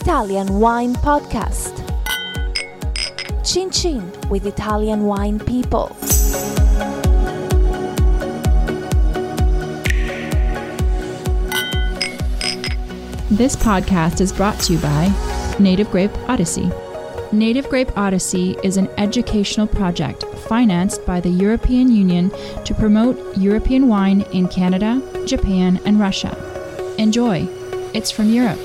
Italian Wine Podcast. Chin Chin with Italian wine people. This podcast is brought to you by Native Grape Odyssey. Native Grape Odyssey is an educational project financed by the European Union to promote European wine in Canada, Japan, and Russia. Enjoy! It's from Europe.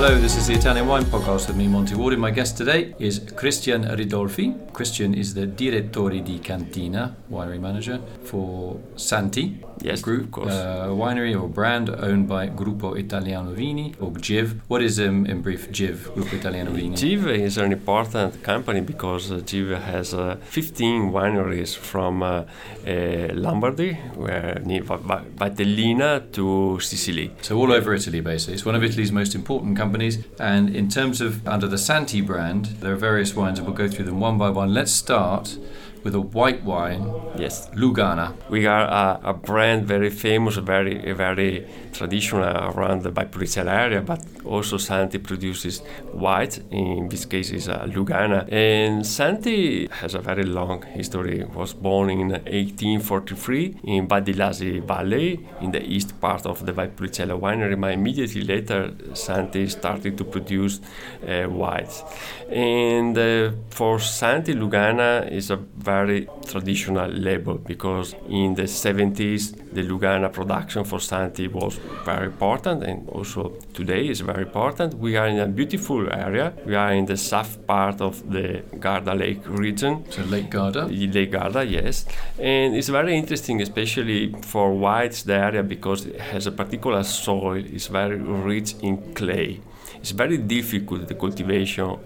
Hello, this is the Italian Wine Podcast with me, Monty Waldin. And my guest today is Cristian Ridolfi. Cristian is the Direttore di Cantina, winery manager for Santi, Yes, group, of course. Uh, winery or brand owned by Gruppo Italiano Vini or GIV. What is, um, in brief, GIV, Gruppo Italiano Vini? GIV is an important company because uh, GIV has uh, 15 wineries from uh, uh, Lombardy, where near Va- Va- Valtellina to Sicily. So all over Italy, basically. It's one of Italy's most important companies. And in terms of under the Santi brand, there are various wines, and we'll go through them one by one. Let's start with a white wine, Yes, Lugana. we are a, a brand very famous, very very traditional around the Valpolicella area, but also Santi produces white. In this case, is a Lugana, and Santi has a very long history. Was born in 1843 in Val d'Illasi Valley, in the east part of the Valpolicella winery. But immediately later, Santi started to produce uh, whites, and uh, for Santi, Lugana is a very traditional label because in the 70s the Lugana production for Santi was very important and also today is very important. We are in a beautiful area. We are in the south part of the Garda Lake region. So Lake Garda. Lake Garda, yes. And it's very interesting, especially for whites, the area, because it has a particular soil. It's very rich in clay. It's very difficult, the cultivation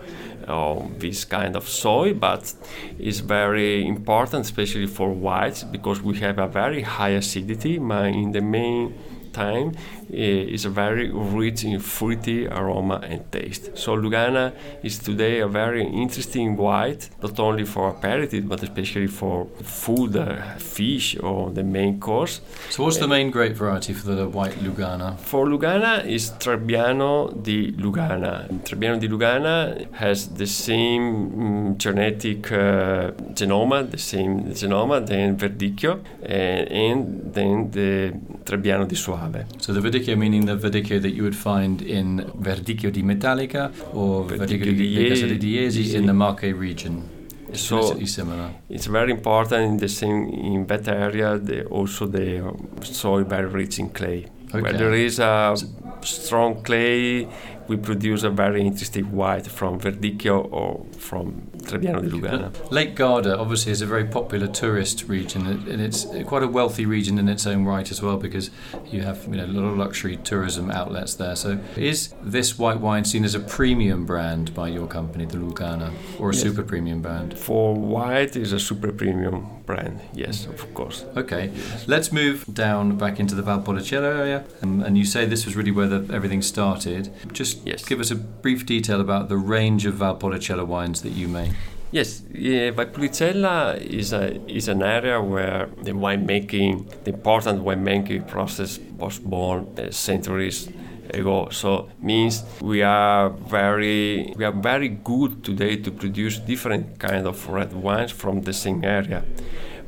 of this kind of soil, but it's very important, especially for whites, because we have a very high acidity. In the main time is a very rich in fruity aroma and taste. So Lugana is today a very interesting white, not only for aperitif but especially for food, uh, fish or the main course. So what's the main grape variety for the white Lugana? For Lugana is Trebbiano di Lugana. Trebbiano di Lugana has the same mm, genetic uh, genoma, the same genoma than Verdicchio, uh, and then the Trebbiano di Soave. So the Verdicchio meaning the Verdicchio that you would find in Verdicchio di Matelica or Verdicchio, Verdicchio di Casa di in the Marche region. It's So similar. it's very important in the same in that area. The, also the soil very rich in clay. Where there is a strong clay, we produce a very interesting white from Verdicchio or from Trebbiano di Lugana. Lake Garda obviously is a very popular tourist region and and it's quite a wealthy region in its own right as well because you have you know, a lot of luxury tourism outlets there. So is this white wine seen as a premium brand by your company, the Lugana, or a Yes. super premium brand? For white is a super premium brand, yes, of course. Okay, let's move down back into the Valpolicella area. Um, and you say this was really where the, everything started. Just Yes. give us a brief detail about the range of Valpolicella wines that you make. Yes, yeah, Valpolicella is a is an area where the winemaking, the important winemaking process was born uh, centuries ago. So means we are very we are very good today to produce different kind of red wines from the same area.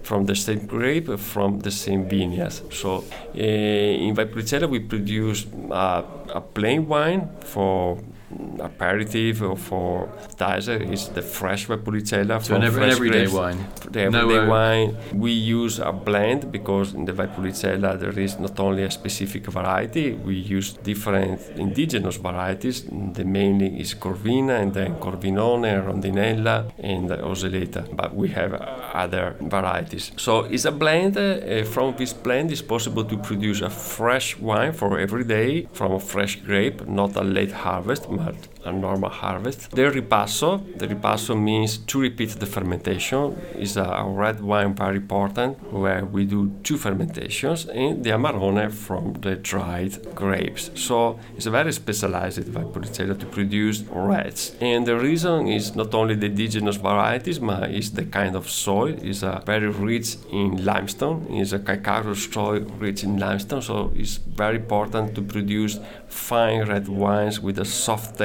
From the same grape, from the same vineyards. So uh, in Valpolicella we produce uh, a plain wine for aperitif or for appetizer is the fresh Valpolicella So an, every, an everyday grapes. wine. The everyday No, uh, wine. We use a blend because in the Valpolicella there is not only a specific variety. We use different indigenous varieties. The mainly is Corvina and then Corvinone, Rondinella and Oseleta. But we have other varieties. So it's a blend. Uh, from this blend it's possible to produce a fresh wine for every day from a fresh grape, not a late harvest, but Lord a normal harvest. The ripasso, the ripasso means to repeat the fermentation, is a, red wine very important where we do two fermentations and the Amarone from the dried grapes. So it's very specialized Valpolicella to produce reds. And the reason is not only the indigenous varieties, but it's the kind of soil. It's a very rich in limestone. It's a calcareous soil rich in limestone, so it's very important to produce fine red wines with a soft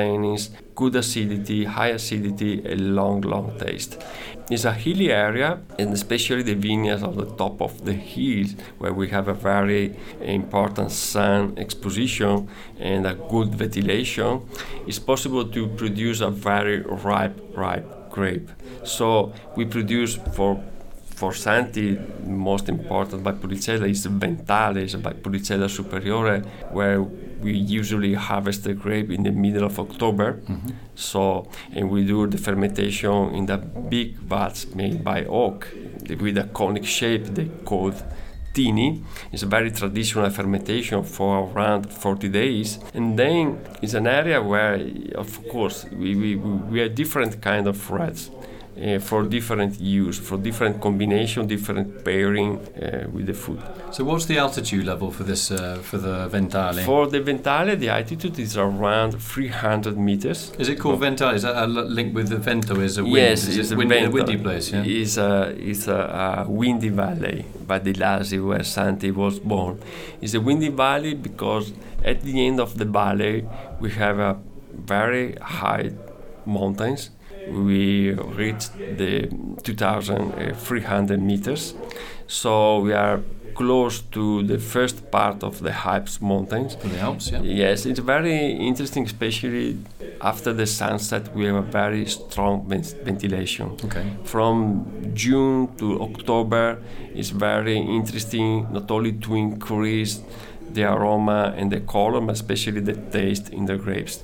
good acidity, high acidity, a long, long taste. It's a hilly area, and especially the vineyards on the top of the hills, where we have a very important sun exposition and a good ventilation, it's possible to produce a very ripe, ripe grape. So we produce for for Santi, most important Valpolicella is Ventale, is Valpolicella Superiore, where we usually harvest the grape in the middle of October. Mm-hmm. So, and we do the fermentation in the big vats made by oak with a conic shape they called tini. It's a very traditional fermentation for around 40 days. And then it's an area where, of course, we, we, we have different kind of reds uh, for different use, for different combination, different pairing uh, with the food. So, what's the altitude level for this uh, for the Ventale? For the Ventale, the altitude is around 300 meters. Is it called Ventale? Is that a link with the vento? Is a wind? Yes, is it's a, wind, a windy place. Yeah. It's a it's a, a windy valley, Val d'Illasi, where Santi was born. It's a windy valley because at the end of the valley we have a very high mountains we reached the 2,300 meters. So we are close to the first part of the Alps mountains. The Alps, yeah. Yes, it's very interesting, especially after the sunset. We have a very strong ventilation. Okay. From June to October, it's very interesting not only to increase the aroma and the color, but especially the taste in the grapes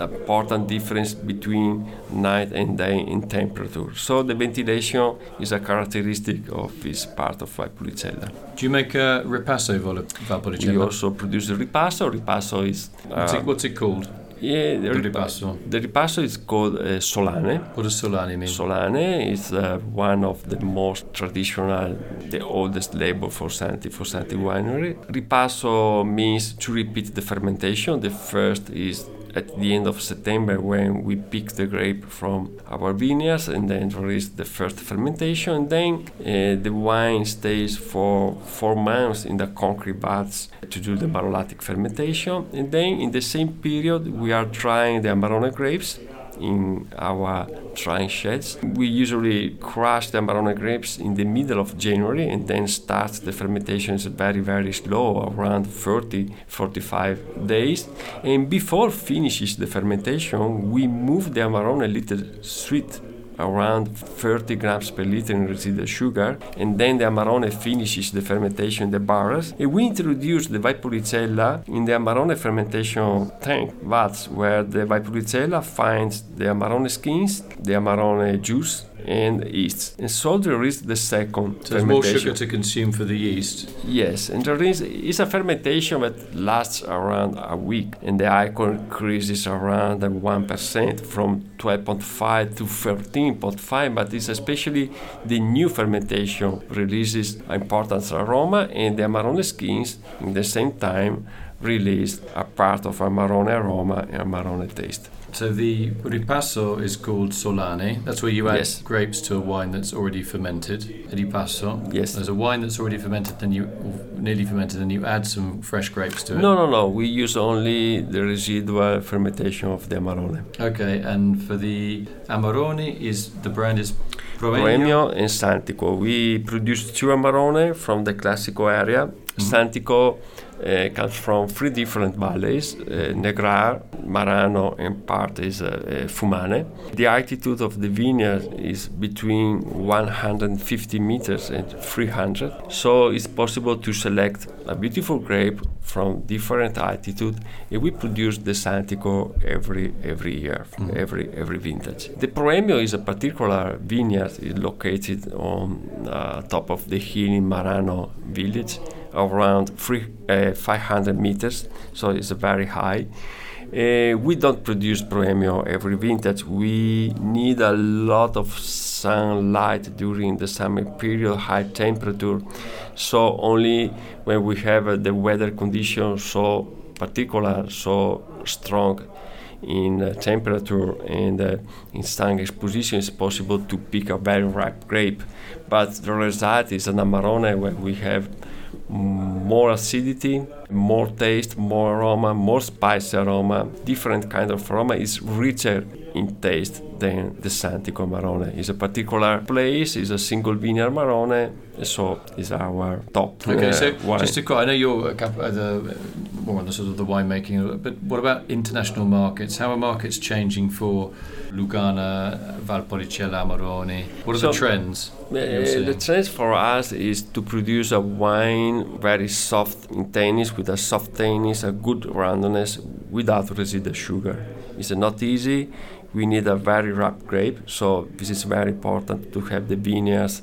The important difference between night and day in temperature. So the ventilation is a characteristic of this part of Valpolicella. Do you make a ripasso Valpolicella? We also produce a ripasso. Ripasso is... Uh, what's, it, what's, it, called? Yeah, the, the ripasso. The ripasso is called uh, Solane. What does Solane mean? Solane is uh, one of the most traditional, the oldest label for Santi, for Santi winery. Ripasso means to repeat the fermentation. The first is at the end of September when we pick the grape from our vineyards and then is the first fermentation. And then uh, the wine stays for four months in the concrete vats to do the malolactic fermentation. And then in the same period we are trying the Amarone grapes in our drying sheds. We usually crush the Amarone grapes in the middle of January and then start the fermentation is very very slow around 30 45 days and before finishes the fermentation we move the Amarone a little sweet around 30 grams per liter in residual sugar, and then the Amarone finishes the fermentation in the barrels. And we introduce the Valpolicella in the Amarone fermentation tank vats, where the Valpolicella finds the Amarone skins, the Amarone juice, and yeast. And so there is the second so there's more sugar to consume for the yeast. Yes, and there is it's a fermentation that lasts around a week, and the alcohol increases around one percent from 12.5 to 13.5. But it's especially the new fermentation releases important aroma, and the Amarone skins in the same time release a part of Amarone aroma and Amarone taste. So the ripasso is called solane. That's where you add yes. grapes to a wine that's already fermented. Ripasso. Yes. There's a wine that's already fermented, then you nearly fermented, then you add some fresh grapes to it. No, no, no. We use only the residual fermentation of the Amarone. Okay, and for the Amarone, is the brand is Proemio, Proemio and Santico. We produce two Amarone from the Classico area. Mm-hmm. Santico uh, comes from three different valleys uh, Negrar, Marano, and part is uh, Fumane. The altitude of the vineyard is between 150 meters and 300, so it's possible to select a beautiful grape from different altitude, and we produce the Santico every every year, mm. every every vintage. The Proemio is a particular vineyard it's located on uh, top of the hill in Marano village around three, uh, 500 meters, so it's very high. Uh, we don't produce Proemio every vintage. We need a lot of sunlight during the summer period, high temperature. So only when we have uh, the weather conditions so particular, so strong in uh, temperature and uh, in sun exposition, it's possible to pick a very ripe grape. But the result is an Amarone where we have more acidity, more taste, more aroma, more spicy aroma, different kind of aroma. is richer in taste than the Santico Amarone. It's a particular place, it's a single vineyard Amarone, so it's our top. Okay, uh, so wine. just to I know you're a cap- uh, the more on the sort of the winemaking, but what about international markets? How are markets changing for Lugana, Valpolicella, Amarone? What are So, the trends? Uh, the seeing? trend for us is to produce a wine very soft in tannins, with a soft tannins, a good roundness, without residual sugar. It's not easy. We need a very ripe grape, so this is very important to have the vineyards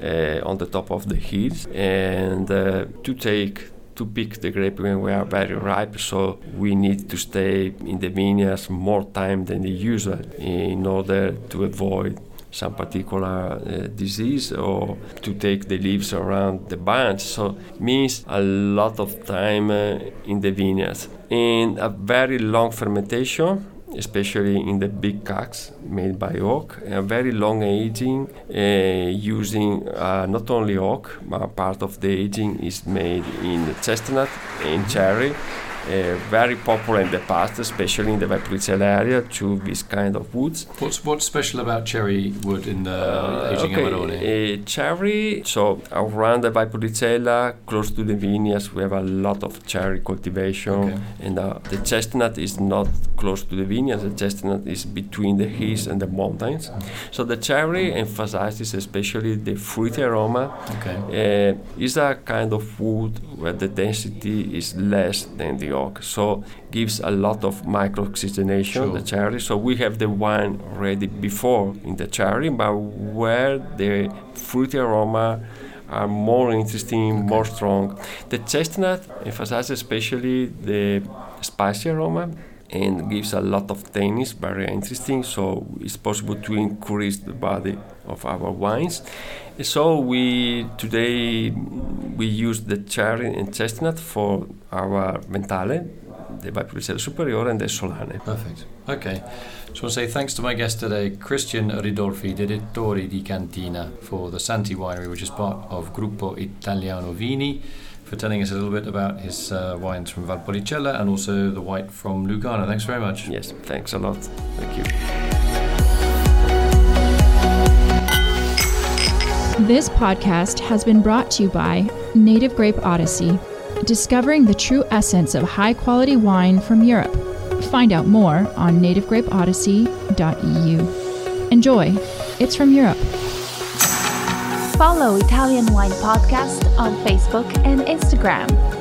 uh, on the top of the hills and uh, to take to pick the grape when we are very ripe. So we need to stay in the vineyards more time than the usual in order to avoid some particular uh, disease or to take the leaves around the bunch. So means a lot of time uh, in the vineyards and a very long fermentation. Especially in the big casks made by oak, a very long aging uh, using uh, not only oak, but part of the aging is made in chestnut and cherry, uh, very popular in the past, especially in the Valpolicella area, to this kind of woods. What's what's special about cherry wood in the Uh, aging okay, Amarone? uh, cherry. So around the Valpolicella, close to the vineyards, we have a lot of cherry cultivation, Okay. and uh, the chestnut is not close to the vineyards. The chestnut is between the hills and the mountains. So the cherry emphasizes especially the fruity aroma. Okay. Uh, is a kind of wood where the density is less than the oak, so gives a lot of micro oxygenation. Sure. The cherry. So we have the wine ready before in the cherry, but where the fruity aroma are more interesting, more strong. The chestnut emphasizes especially the spicy aroma and gives a lot of tannins, very interesting. So it's possible to increase the body of our wines. So we today we use the cherry and chestnut for our Ventale, the Valpolicella Superiore and the Solane. Perfect. Okay. Just want to say thanks to my guest today, Cristian Ridolfi, direttore di cantina for the Santi Winery, which is part of Gruppo Italiano Vini, for telling us a little bit about his uh, wines from Valpolicella and also the white from Lugana. Thanks very much. Yes, thanks a lot. Thank you. This podcast has been brought to you by Native Grape Odyssey, discovering the true essence of high quality wine from Europe. Find out more on nativegrapeodyssey.eu. Enjoy, it's from Europe. Follow Italian Wine Podcast on Facebook and Instagram.